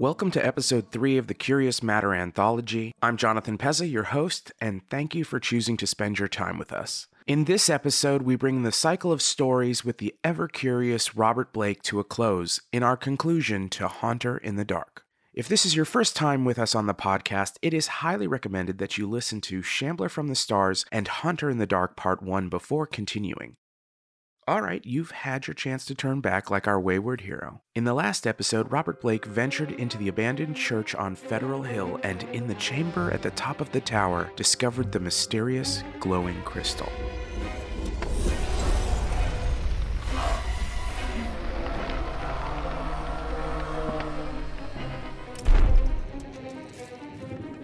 Welcome to episode 3 of the Curious Matter anthology. I'm Jonathan Pezza, your host, and thank you for choosing to spend your time with us. In this episode, we bring the cycle of stories with the ever curious Robert Blake to a close in our conclusion to Haunter in the Dark. If this is your first time with us on the podcast, it is highly recommended that you listen to Shambler from the Stars and Haunter in the Dark Part 1 before continuing. All right, you've had your chance to turn back like our wayward hero. In the last episode, Robert Blake ventured into the abandoned church on Federal Hill and, in the chamber at the top of the tower, discovered the mysterious glowing crystal.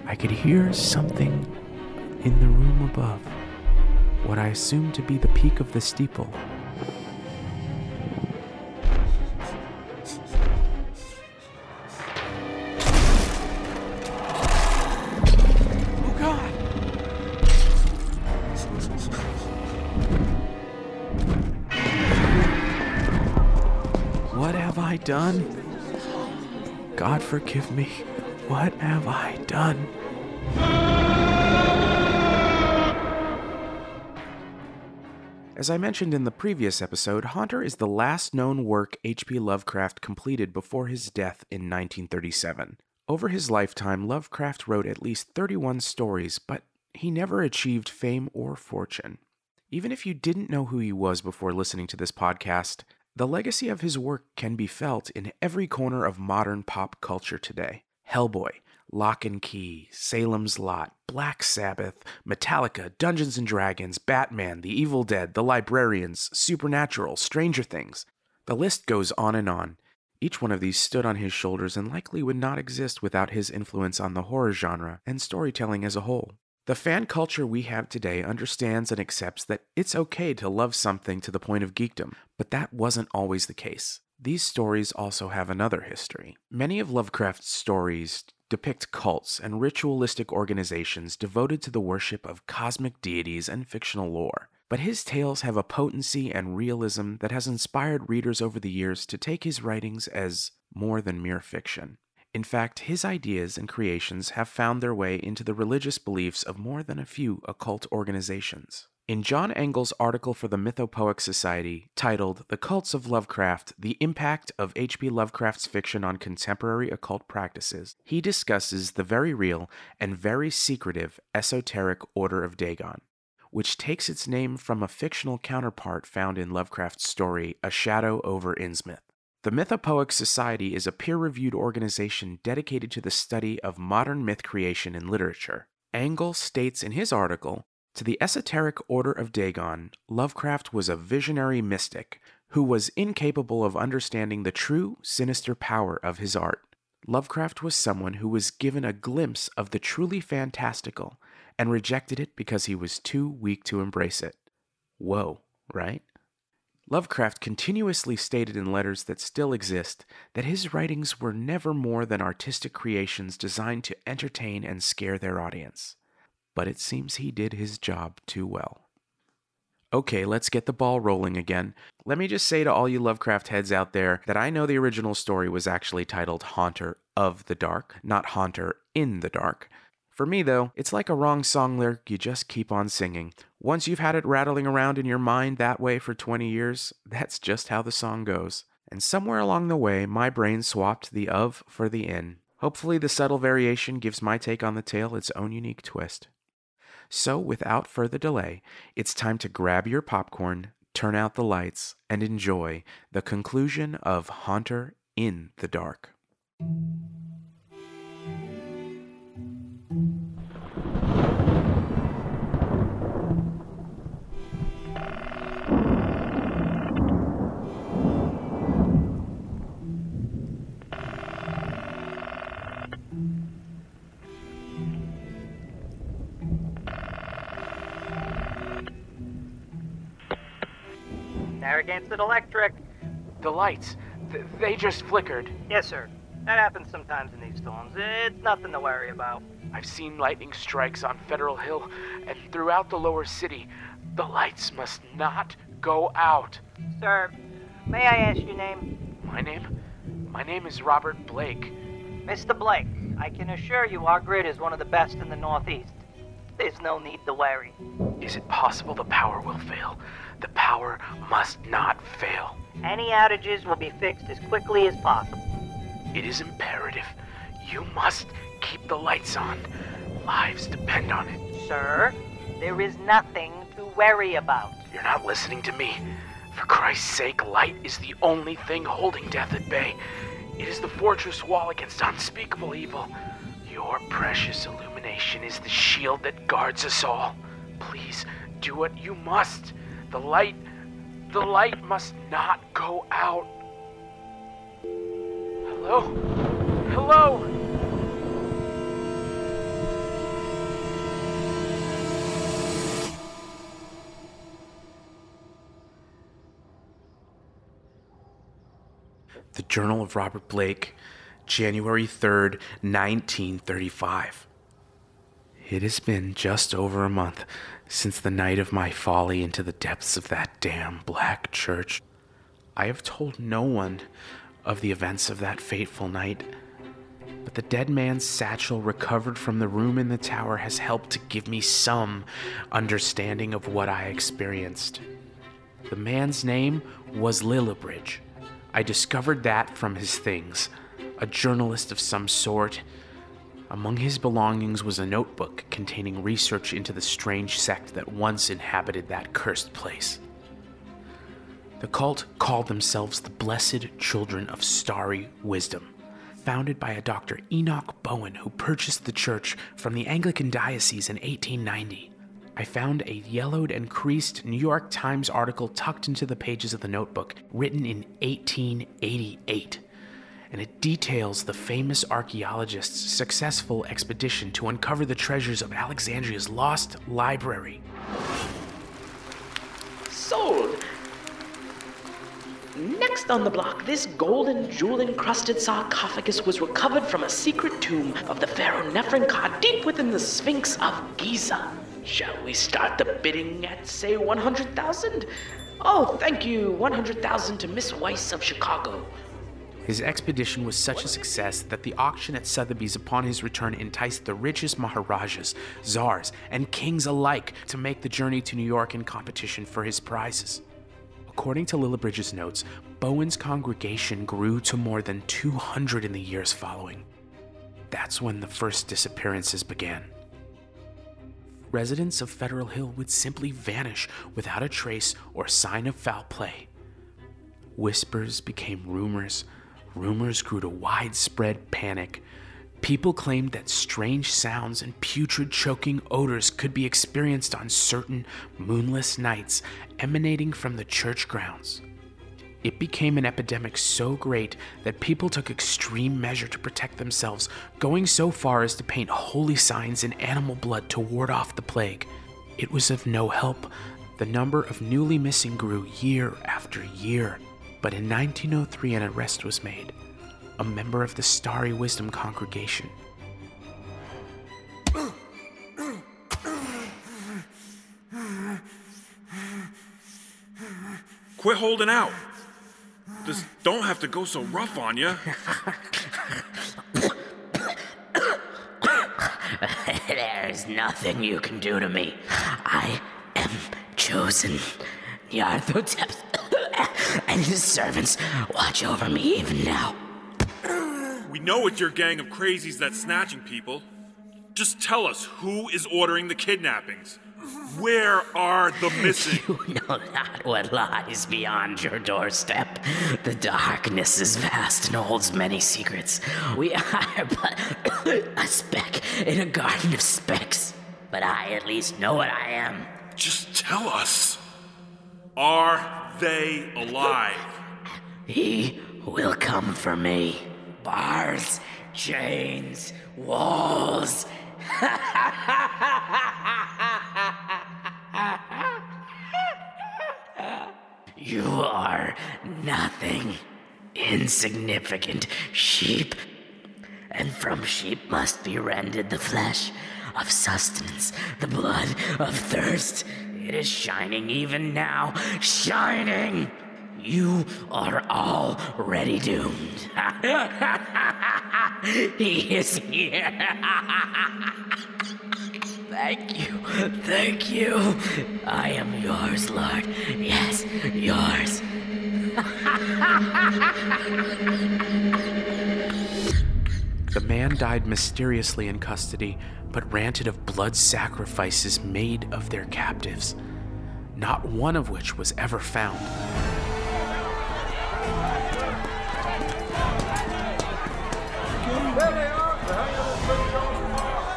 I could hear something in the room above, what I assumed to be the peak of the steeple. Forgive me. What have I done? As I mentioned in the previous episode, Haunter is the last known work H.P. Lovecraft completed before his death in 1937. Over his lifetime, Lovecraft wrote at least 31 stories, but he never achieved fame or fortune. Even if you didn't know who he was before listening to this podcast, the legacy of his work can be felt in every corner of modern pop culture today. Hellboy, Locke and Key, Salem's Lot, Black Sabbath, Metallica, Dungeons and Dragons, Batman, The Evil Dead, The Librarians, Supernatural, Stranger Things. The list goes on and on. Each one of these stood on his shoulders and likely would not exist without his influence on the horror genre and storytelling as a whole. The fan culture we have today understands and accepts that it's okay to love something to the point of geekdom, but that wasn't always the case. These stories also have another history. Many of Lovecraft's stories depict cults and ritualistic organizations devoted to the worship of cosmic deities and fictional lore. But his tales have a potency and realism that has inspired readers over the years to take his writings as more than mere fiction. In fact, his ideas and creations have found their way into the religious beliefs of more than a few occult organizations. In John Engle's article for the Mythopoeic Society, titled The Cults of Lovecraft The Impact of H.P. Lovecraft's Fiction on Contemporary Occult Practices, he discusses the very real and very secretive esoteric Order of Dagon, which takes its name from a fictional counterpart found in Lovecraft's story A Shadow over Innsmouth. The Mythopoeic Society is a peer reviewed organization dedicated to the study of modern myth creation in literature. Engle states in his article to the esoteric Order of Dagon, Lovecraft was a visionary mystic who was incapable of understanding the true, sinister power of his art. Lovecraft was someone who was given a glimpse of the truly fantastical and rejected it because he was too weak to embrace it. Whoa, right? Lovecraft continuously stated in letters that still exist that his writings were never more than artistic creations designed to entertain and scare their audience. But it seems he did his job too well. Okay, let's get the ball rolling again. Let me just say to all you Lovecraft heads out there that I know the original story was actually titled Haunter of the Dark, not Haunter in the Dark. For me, though, it's like a wrong song lyric you just keep on singing. Once you've had it rattling around in your mind that way for 20 years, that's just how the song goes. And somewhere along the way, my brain swapped the of for the in. Hopefully, the subtle variation gives my take on the tale its own unique twist. So, without further delay, it's time to grab your popcorn, turn out the lights, and enjoy the conclusion of Haunter in the Dark. Narragansett Electric. The lights, th- they just flickered. Yes, sir. That happens sometimes in these storms. It's nothing to worry about. I've seen lightning strikes on Federal Hill and throughout the lower city. The lights must not go out. Sir, may I ask your name? My name? My name is Robert Blake. Mr. Blake, I can assure you our grid is one of the best in the Northeast. There's no need to worry. Is it possible the power will fail? The power must not fail. Any outages will be fixed as quickly as possible. It is imperative. You must keep the lights on. Lives depend on it. Sir, there is nothing to worry about. You're not listening to me. For Christ's sake, light is the only thing holding death at bay. It is the fortress wall against unspeakable evil. Your precious illumination is the shield that guards us all. Please do what you must. The light, the light must not go out. Hello? Hello? The Journal of Robert Blake, January 3rd, 1935. It has been just over a month since the night of my folly into the depths of that damn black church. I have told no one of the events of that fateful night, but the dead man's satchel recovered from the room in the tower has helped to give me some understanding of what I experienced. The man's name was Lillibridge. I discovered that from his things. A journalist of some sort. Among his belongings was a notebook containing research into the strange sect that once inhabited that cursed place. The cult called themselves the Blessed Children of Starry Wisdom, founded by a Dr. Enoch Bowen who purchased the church from the Anglican Diocese in 1890. I found a yellowed and creased New York Times article tucked into the pages of the notebook, written in 1888. And it details the famous archaeologist's successful expedition to uncover the treasures of Alexandria's lost library. Sold. Next on the block, this golden jewel encrusted sarcophagus was recovered from a secret tomb of the pharaoh Neferkar deep within the Sphinx of Giza. Shall we start the bidding at, say, 100,000? Oh, thank you, 100,000 to Miss Weiss of Chicago. His expedition was such a success that the auction at Sotheby's upon his return enticed the richest Maharajas, czars, and kings alike to make the journey to New York in competition for his prizes. According to Lillibridge's notes, Bowen's congregation grew to more than 200 in the years following. That's when the first disappearances began. Residents of Federal Hill would simply vanish without a trace or sign of foul play. Whispers became rumors, rumors grew to widespread panic. People claimed that strange sounds and putrid choking odors could be experienced on certain moonless nights emanating from the church grounds. It became an epidemic so great that people took extreme measure to protect themselves, going so far as to paint holy signs in animal blood to ward off the plague. It was of no help. The number of newly missing grew year after year. But in 1903, an arrest was made. A member of the Starry Wisdom congregation. Quit holding out. Just don't have to go so rough on you. There's nothing you can do to me. I am chosen. Nyarlathotep and his servants watch over me even now. We know it's your gang of crazies that's snatching people. Just tell us who is ordering the kidnappings. Where are the missing? You know not what lies beyond your doorstep. The darkness is vast and holds many secrets. We are but a speck in a garden of specks. But I at least know what I am. Just tell us. Are they alive? He will come for me. Bars, chains, walls. you are nothing. Insignificant sheep. And from sheep must be rendered the flesh of sustenance, the blood of thirst. It is shining even now, shining! You are already doomed. he is here. thank you, thank you. I am yours, Lord. Yes, yours. The man died mysteriously in custody, but ranted of blood sacrifices made of their captives, not one of which was ever found.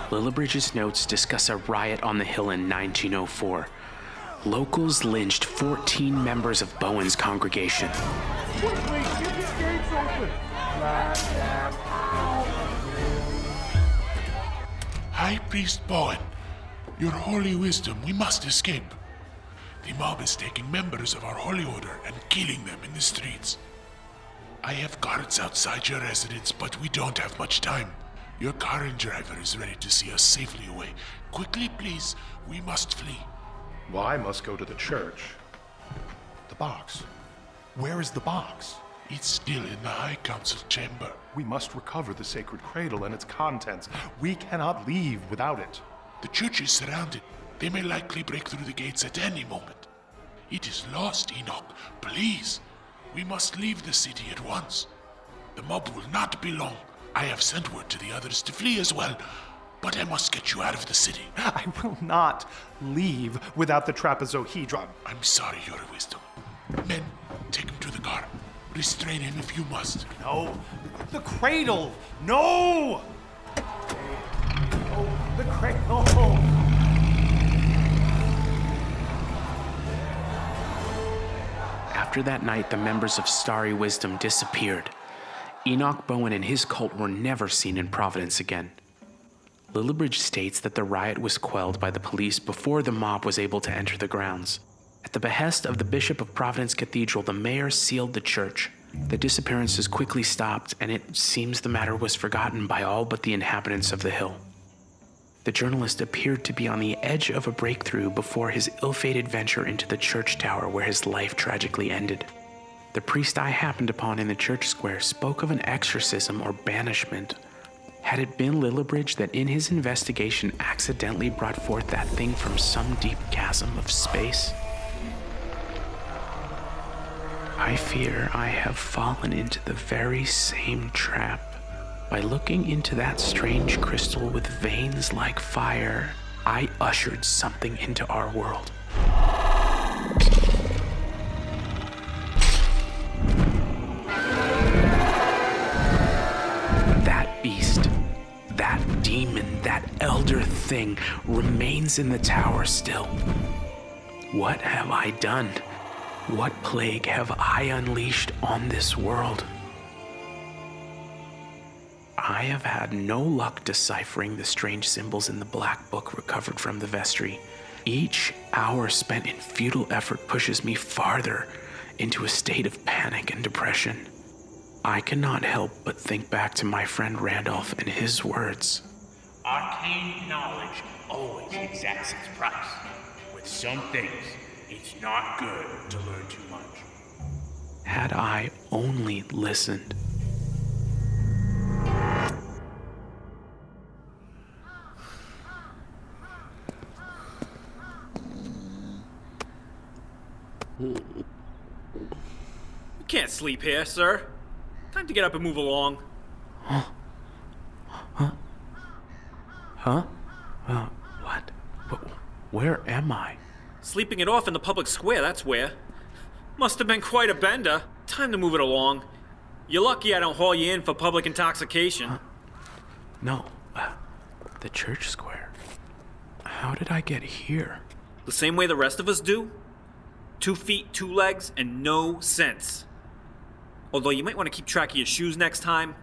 Lillibridge's notes discuss a riot on the hill in 1904. Locals lynched 14 members of Bowen's congregation. High Priest Bowen, your holy wisdom, we must escape. The mob is taking members of our holy order and killing them in the streets. I have guards outside your residence, but we don't have much time. Your car and driver is ready to see us safely away. Quickly, please. We must flee. Well, I must go to the church. The box. Where is the box? It's still in the High Council chamber. We must recover the sacred cradle and its contents. We cannot leave without it. The church is surrounded. They may likely break through the gates at any moment. It is lost, Enoch. Please. We must leave the city at once. The mob will not be long. I have sent word to the others to flee as well, but I must get you out of the city. I will not leave without the trapezohedron. I'm sorry, Your Wisdom. Men, take him to the car. Restrain him if you must. No. The cradle! No! Oh, the cradle! After that night, the members of Starry Wisdom disappeared. Enoch Bowen and his cult were never seen in Providence again. Lillibridge states that the riot was quelled by the police before the mob was able to enter the grounds. At the behest of the Bishop of Providence Cathedral, the mayor sealed the church. The disappearances quickly stopped, and it seems the matter was forgotten by all but the inhabitants of the hill. The journalist appeared to be on the edge of a breakthrough before his ill fated venture into the church tower where his life tragically ended. The priest I happened upon in the church square spoke of an exorcism or banishment. Had it been Lillibridge that in his investigation accidentally brought forth that thing from some deep chasm of space? I fear I have fallen into the very same trap. By looking into that strange crystal with veins like fire, I ushered something into our world. That beast, that demon, that elder thing remains in the tower still. What have I done? What plague have I unleashed on this world? I have had no luck deciphering the strange symbols in the black book recovered from the vestry. Each hour spent in futile effort pushes me farther into a state of panic and depression. I cannot help but think back to my friend Randolph and his words. Arcane knowledge always exacts its price. With some things, it's not good to learn too much. Had I only listened. You can't sleep here, sir. Time to get up and move along. Huh? Huh? Huh? Uh, what? Where am I? Sleeping it off in the public square, that's where. Must have been quite a bender. Time to move it along. You're lucky I don't haul you in for public intoxication. No, uh, the church square. How did I get here? The same way the rest of us do? Two feet, two legs, and no sense. Although you might want to keep track of your shoes next time.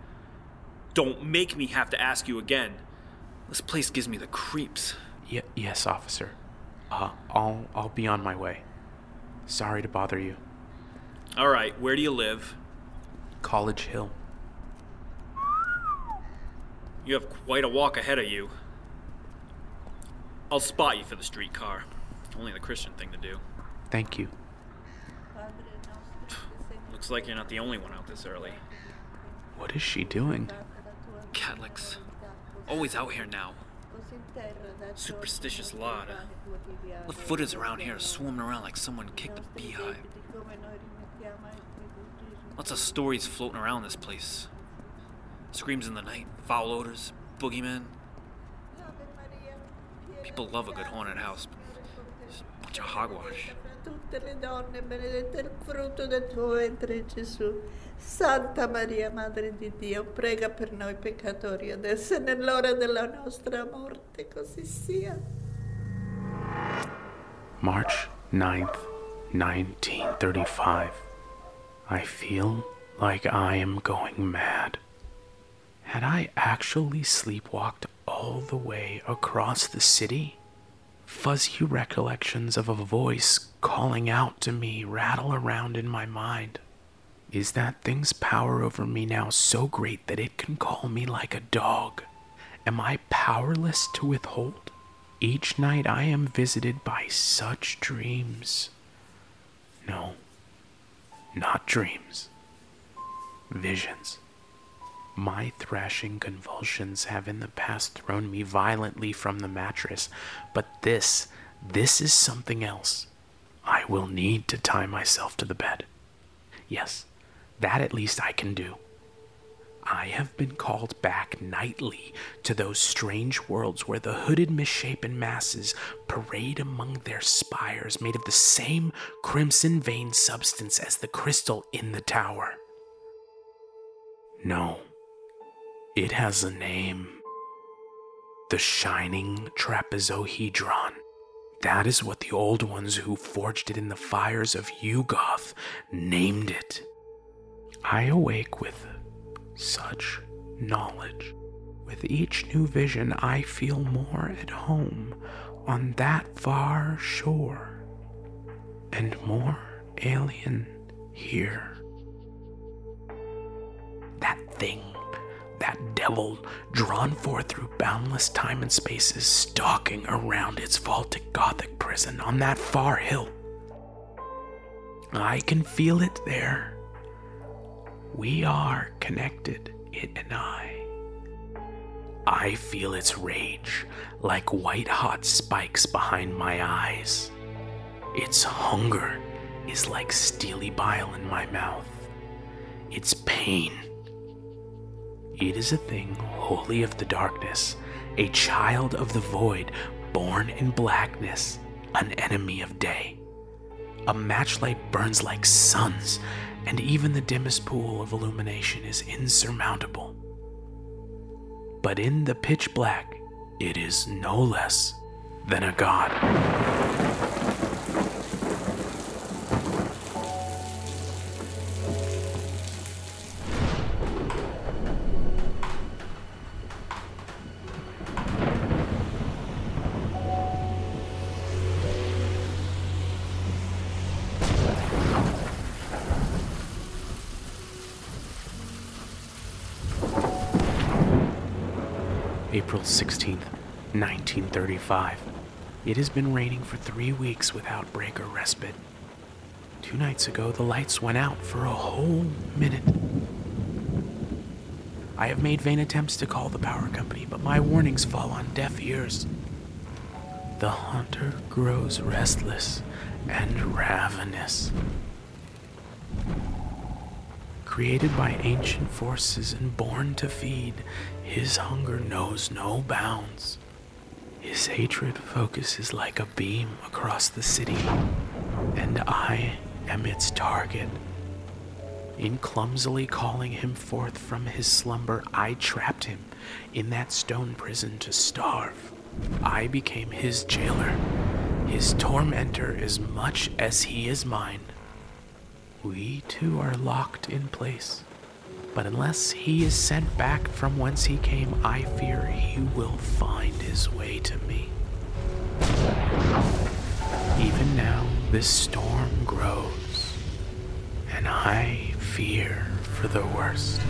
Don't make me have to ask you again. This place gives me the creeps. Y- yes, officer. Uh, I'll I'll be on my way. Sorry to bother you. All right, where do you live? College Hill. You have quite a walk ahead of you. I'll spot you for the streetcar. Only the Christian thing to do. Thank you. Looks like you're not the only one out this early. What is she doing? Catholics. Always out here now. Superstitious lot. The footers around here are swarming around like someone kicked a beehive. Lots of stories floating around this place. Screams in the night, foul odors, boogeymen. People love a good haunted house. Just a bunch of hogwash. Santa Maria, Madre di Dio, prega per noi peccatori adesso e nell'ora della nostra morte, così sia. March 9th, 1935. I feel like I am going mad. Had I actually sleepwalked all the way across the city? Fuzzy recollections of a voice calling out to me rattle around in my mind. Is that thing's power over me now so great that it can call me like a dog? Am I powerless to withhold? Each night I am visited by such dreams. No, not dreams. Visions. My thrashing convulsions have in the past thrown me violently from the mattress, but this, this is something else. I will need to tie myself to the bed. Yes, that at least I can do. I have been called back nightly to those strange worlds where the hooded, misshapen masses parade among their spires made of the same crimson veined substance as the crystal in the tower. No, it has a name. The Shining Trapezohedron. That is what the old ones who forged it in the fires of Yuggoth named it. I awake with such knowledge. With each new vision, I feel more at home on that far shore, and more alien here. That thing, that devil drawn forth through boundless time and spaces, stalking around its vaulted Gothic prison on that far hill. I can feel it there. We are connected, it and I. I feel its rage like white hot spikes behind my eyes. Its hunger is like steely bile in my mouth. Its pain. It is a thing wholly of the darkness, a child of the void, born in blackness, an enemy of day. A matchlight burns like suns, and even the dimmest pool of illumination is insurmountable. But in the pitch black, it is no less than a god. 1935. It has been raining for three weeks without break or respite. Two nights ago, the lights went out for a whole minute. I have made vain attempts to call the power company, but my warnings fall on deaf ears. The hunter grows restless and ravenous. Created by ancient forces and born to feed, his hunger knows no bounds. His hatred focuses like a beam across the city, and I am its target. In clumsily calling him forth from his slumber, I trapped him in that stone prison to starve. I became his jailer, his tormentor as much as he is mine. We two are locked in place. But unless he is sent back from whence he came, I fear he will find his way to me. Even now, this storm grows, and I fear for the worst.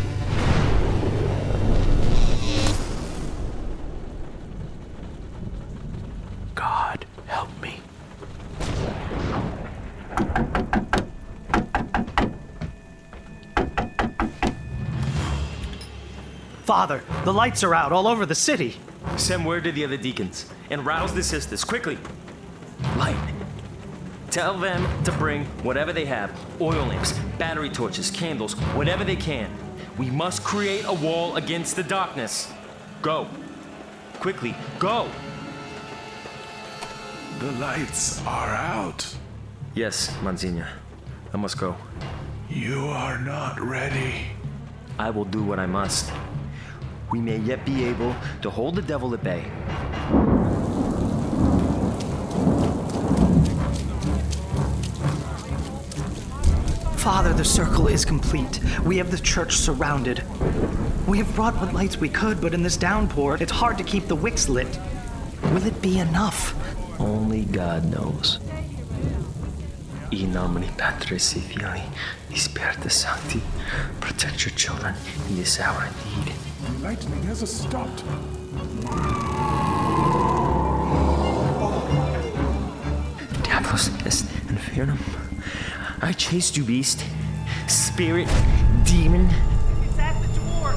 Father, the lights are out all over the city. Send word to the other deacons and rouse the sisters quickly. Light. Tell them to bring whatever they have oil lamps, battery torches, candles, whatever they can. We must create a wall against the darkness. Go. Quickly, go. The lights are out. Yes, Monsignor. I must go. You are not ready. I will do what I must. We may yet be able to hold the devil at bay. Father, the circle is complete. We have the church surrounded. We have brought what lights we could, but in this downpour, it's hard to keep the wicks lit. Will it be enough? Only God knows. In nomine Patris et Filii, Spiritus Sancti, protect your children in this hour indeed. Lightning has stopped. Diablos est infernum. I chased you, beast. Spirit, demon. It's at the door.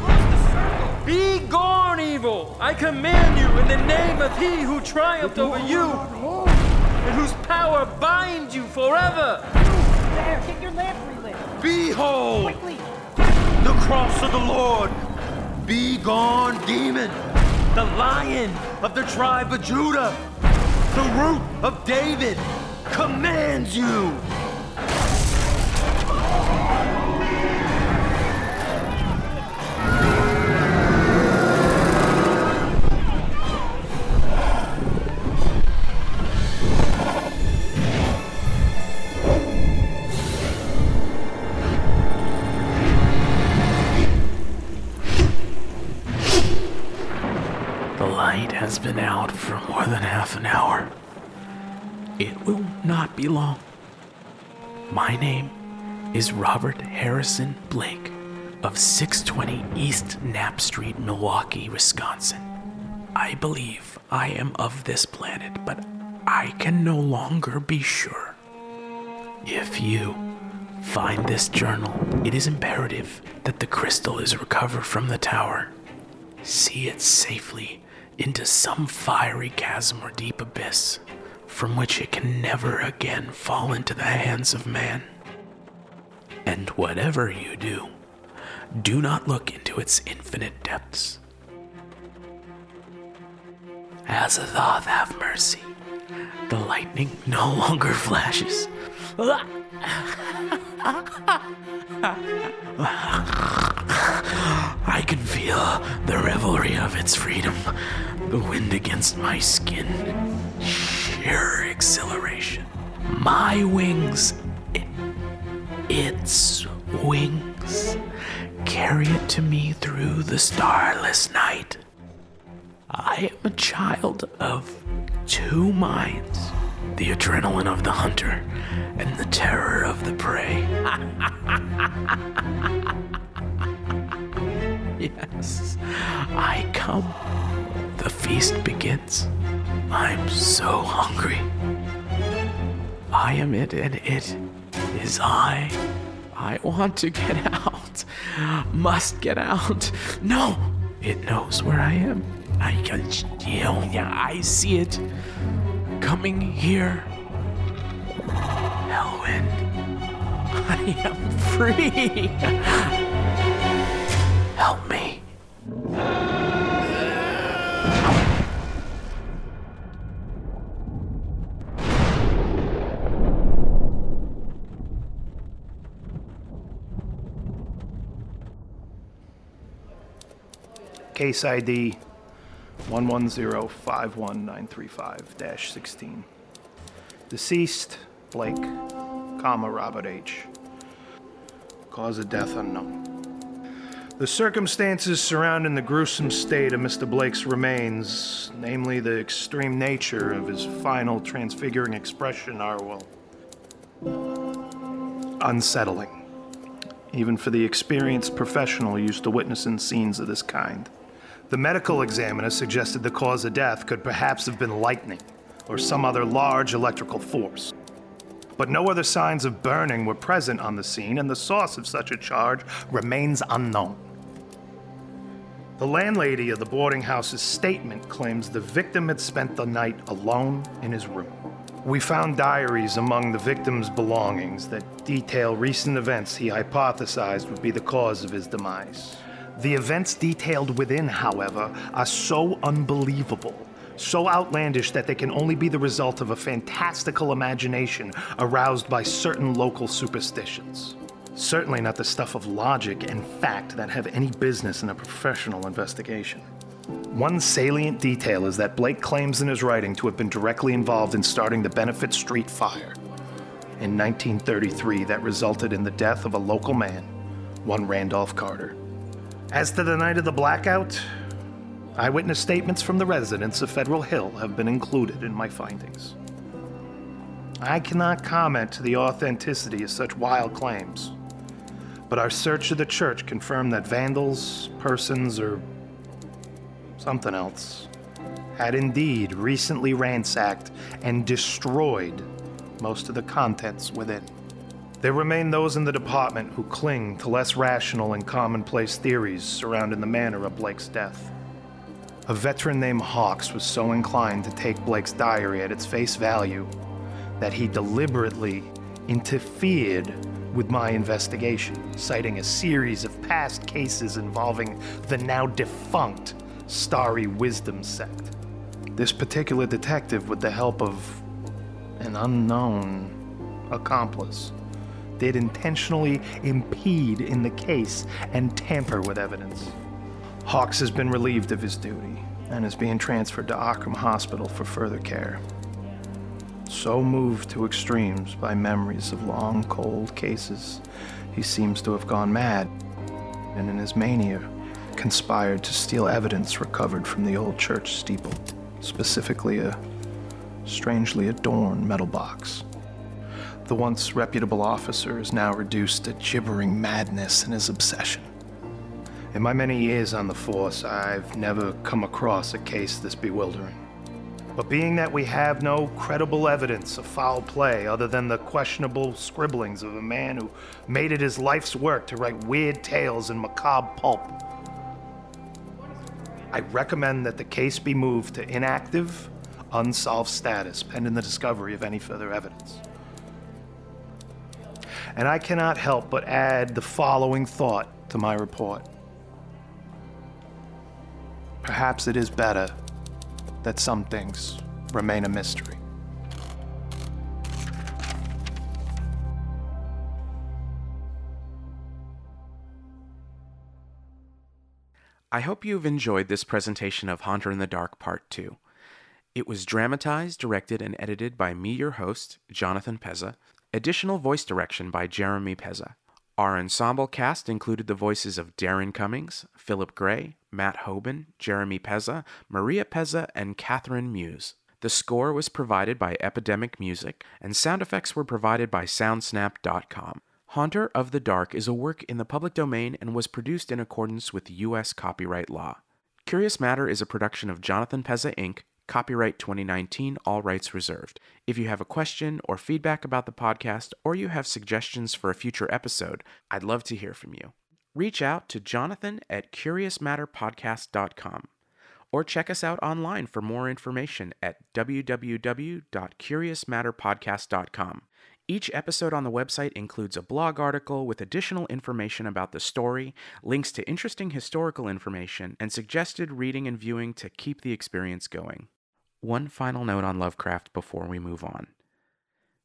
Close the circle. Be gone, evil! I command you in the name of he who triumphed over you and whose power binds you forever. There, get your lamp relit. Behold! Quickly. The cross of the Lord! Be gone, demon! The lion of the tribe of Judah! The root of David commands you! For more than half an hour. It will not be long. My name is Robert Harrison Blake of 620 East Knapp Street, Milwaukee, Wisconsin. I believe I am of this planet, but I can no longer be sure. If you find this journal, it is imperative that the crystal is recovered from the tower. See it safely into some fiery chasm or deep abyss from which it can never again fall into the hands of man. And whatever you do, do not look into its infinite depths. Azathoth, have mercy. The lightning no longer flashes. I can feel the revelry of its freedom, the wind against my skin, sheer exhilaration. My wings, i- its wings, carry it to me through the starless night. I am a child of two minds the adrenaline of the hunter and the terror of the prey. yes, I come. The feast begins. I'm so hungry. I am it, and it is I. I want to get out. Must get out. No, it knows where I am. I can, yeah, I see it coming here Elwyn, I am free. Help me. Case ID 110-51935-16. Deceased, Blake, comma, Robert H. Cause of death unknown. The circumstances surrounding the gruesome state of Mr. Blake's remains, namely the extreme nature of his final transfiguring expression, are, well, unsettling, even for the experienced professional used to witnessing scenes of this kind. The medical examiner suggested the cause of death could perhaps have been lightning or some other large electrical force. But no other signs of burning were present on the scene, and the source of such a charge remains unknown. The landlady of the boarding house's statement claims the victim had spent the night alone in his room. We found diaries among the victim's belongings that detail recent events he hypothesized would be the cause of his demise. The events detailed within, however, are so unbelievable, so outlandish that they can only be the result of a fantastical imagination aroused by certain local superstitions. Certainly not the stuff of logic and fact that have any business in a professional investigation. One salient detail is that Blake claims in his writing to have been directly involved in starting the Benefit Street fire in 1933 that resulted in the death of a local man, one Randolph Carter. As to the night of the blackout, eyewitness statements from the residents of Federal Hill have been included in my findings. I cannot comment to the authenticity of such wild claims, but our search of the church confirmed that vandals, persons, or something else had indeed recently ransacked and destroyed most of the contents within. There remain those in the department who cling to less rational and commonplace theories surrounding the manner of Blake's death. A veteran named Hawks was so inclined to take Blake's diary at its face value that he deliberately interfered with my investigation, citing a series of past cases involving the now defunct Starry Wisdom sect. This particular detective, with the help of an unknown accomplice, did intentionally impede in the case and tamper with evidence. Hawks has been relieved of his duty and is being transferred to Arkham Hospital for further care. So moved to extremes by memories of long, cold cases, he seems to have gone mad, and in his mania, conspired to steal evidence recovered from the old church steeple, specifically a strangely adorned metal box. The once reputable officer is now reduced to gibbering madness in his obsession. In my many years on the force, I've never come across a case this bewildering. But being that we have no credible evidence of foul play other than the questionable scribblings of a man who made it his life's work to write weird tales in macabre pulp, I recommend that the case be moved to inactive, unsolved status pending the discovery of any further evidence. And I cannot help but add the following thought to my report. Perhaps it is better that some things remain a mystery. I hope you've enjoyed this presentation of Haunter in the Dark Part 2. It was dramatized, directed, and edited by me, your host, Jonathan Pezza. Additional voice direction by Jeremy Pezza. Our ensemble cast included the voices of Darren Cummings, Philip Gray, Matt Hoban, Jeremy Pezza, Maria Pezza, and Catherine Muse. The score was provided by Epidemic Music, and sound effects were provided by Soundsnap.com. Haunter of the Dark is a work in the public domain and was produced in accordance with U.S. copyright law. Curious Matter is a production of Jonathan Pezza Inc., copyright 2019, all rights reserved. If you have a question or feedback about the podcast, or you have suggestions for a future episode, I'd love to hear from you. Reach out to jonathan at curiousmatterpodcast.com or check us out online for more information at www.curiousmatterpodcast.com. Each episode on the website includes a blog article with additional information about the story, links to interesting historical information, and suggested reading and viewing to keep the experience going. One final note on Lovecraft before we move on.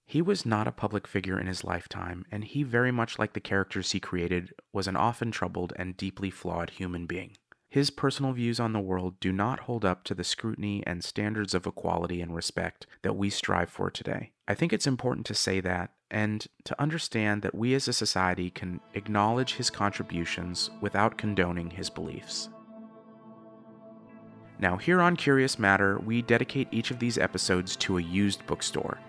He was not a public figure in his lifetime, and he, very much like the characters he created, was an often troubled and deeply flawed human being. His personal views on the world do not hold up to the scrutiny and standards of equality and respect that we strive for today. I think it's important to say that and to understand that we as a society can acknowledge his contributions without condoning his beliefs. Now, here on Curious Matter, we dedicate each of these episodes to a used bookstore.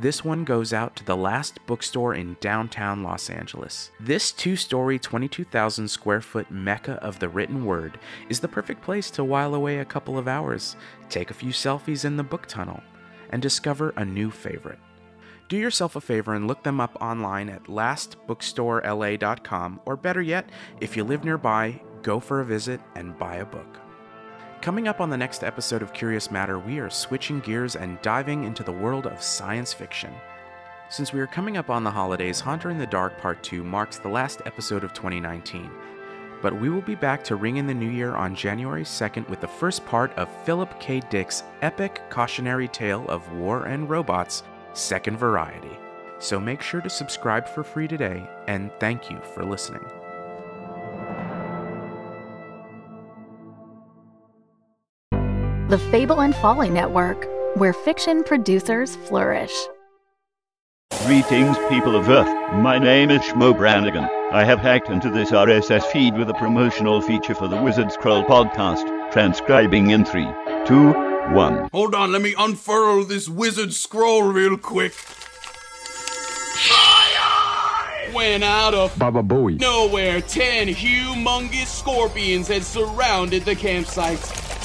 This one goes out to the last bookstore in downtown Los Angeles. This two story, 22,000 square foot mecca of the written word is the perfect place to while away a couple of hours, take a few selfies in the book tunnel, and discover a new favorite. Do yourself a favor and look them up online at lastbookstorela.com, or better yet, if you live nearby, go for a visit and buy a book. Coming up on the next episode of Curious Matter, we are switching gears and diving into the world of science fiction. Since we are coming up on the holidays, Haunter in the Dark Part 2 marks the last episode of 2019. But we will be back to ring in the new year on January 2nd with the first part of Philip K. Dick's epic cautionary tale of war and robots, Second Variety. So make sure to subscribe for free today, and thank you for listening. The Fable and Folly Network, where fiction producers flourish. Greetings, people of Earth. My name is Shmo Brannigan. I have hacked into this RSS feed with a promotional feature for the Wizard Scroll podcast, transcribing in three, two, one. Hold on, let me unfurl this wizard scroll real quick. When out of Baba Booey. nowhere, ten humongous scorpions had surrounded the campsite,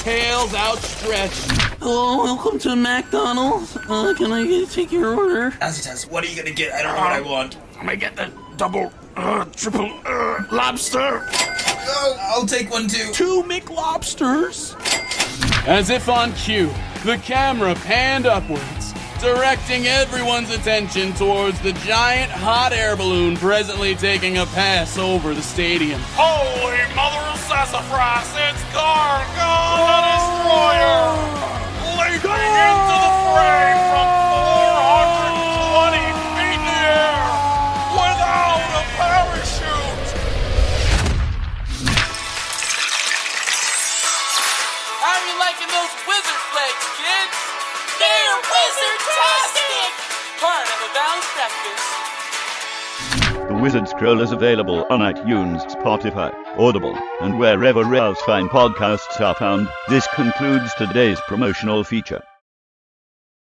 tails outstretched. Hello, welcome to McDonald's. Uh, can I get, take your order? Azitas, what are you gonna get? I don't know what I want. I'm gonna get the double, uh, triple, uh, lobster. Oh, I'll take one too. Two McLobsters. As if on cue, the camera panned upwards, directing everyone's attention towards the giant hot air balloon presently taking a pass over the stadium. Holy mother of sassafras, it's Gargon the Destroyer! Leaping into the fray Part of a. The Wizard Scroll is available on iTunes, Spotify, Audible, and wherever else fine podcasts are found. This concludes today's promotional feature.